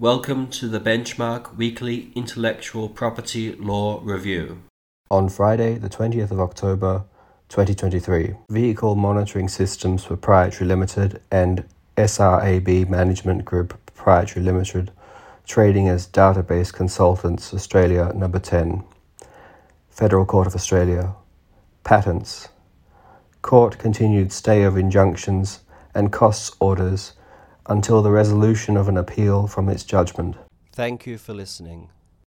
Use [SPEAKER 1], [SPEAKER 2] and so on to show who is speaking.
[SPEAKER 1] Welcome to the Benchmark Weekly Intellectual Property Law Review.
[SPEAKER 2] On Friday, the 20th of October 2023, Vehicle Monitoring Systems Proprietary Limited and SRAB Management Group Proprietary Limited, trading as Database Consultants Australia Number 10, Federal Court of Australia, Patents. Court continued stay of injunctions and costs orders until the resolution of an appeal from its judgment.
[SPEAKER 1] Thank you for listening.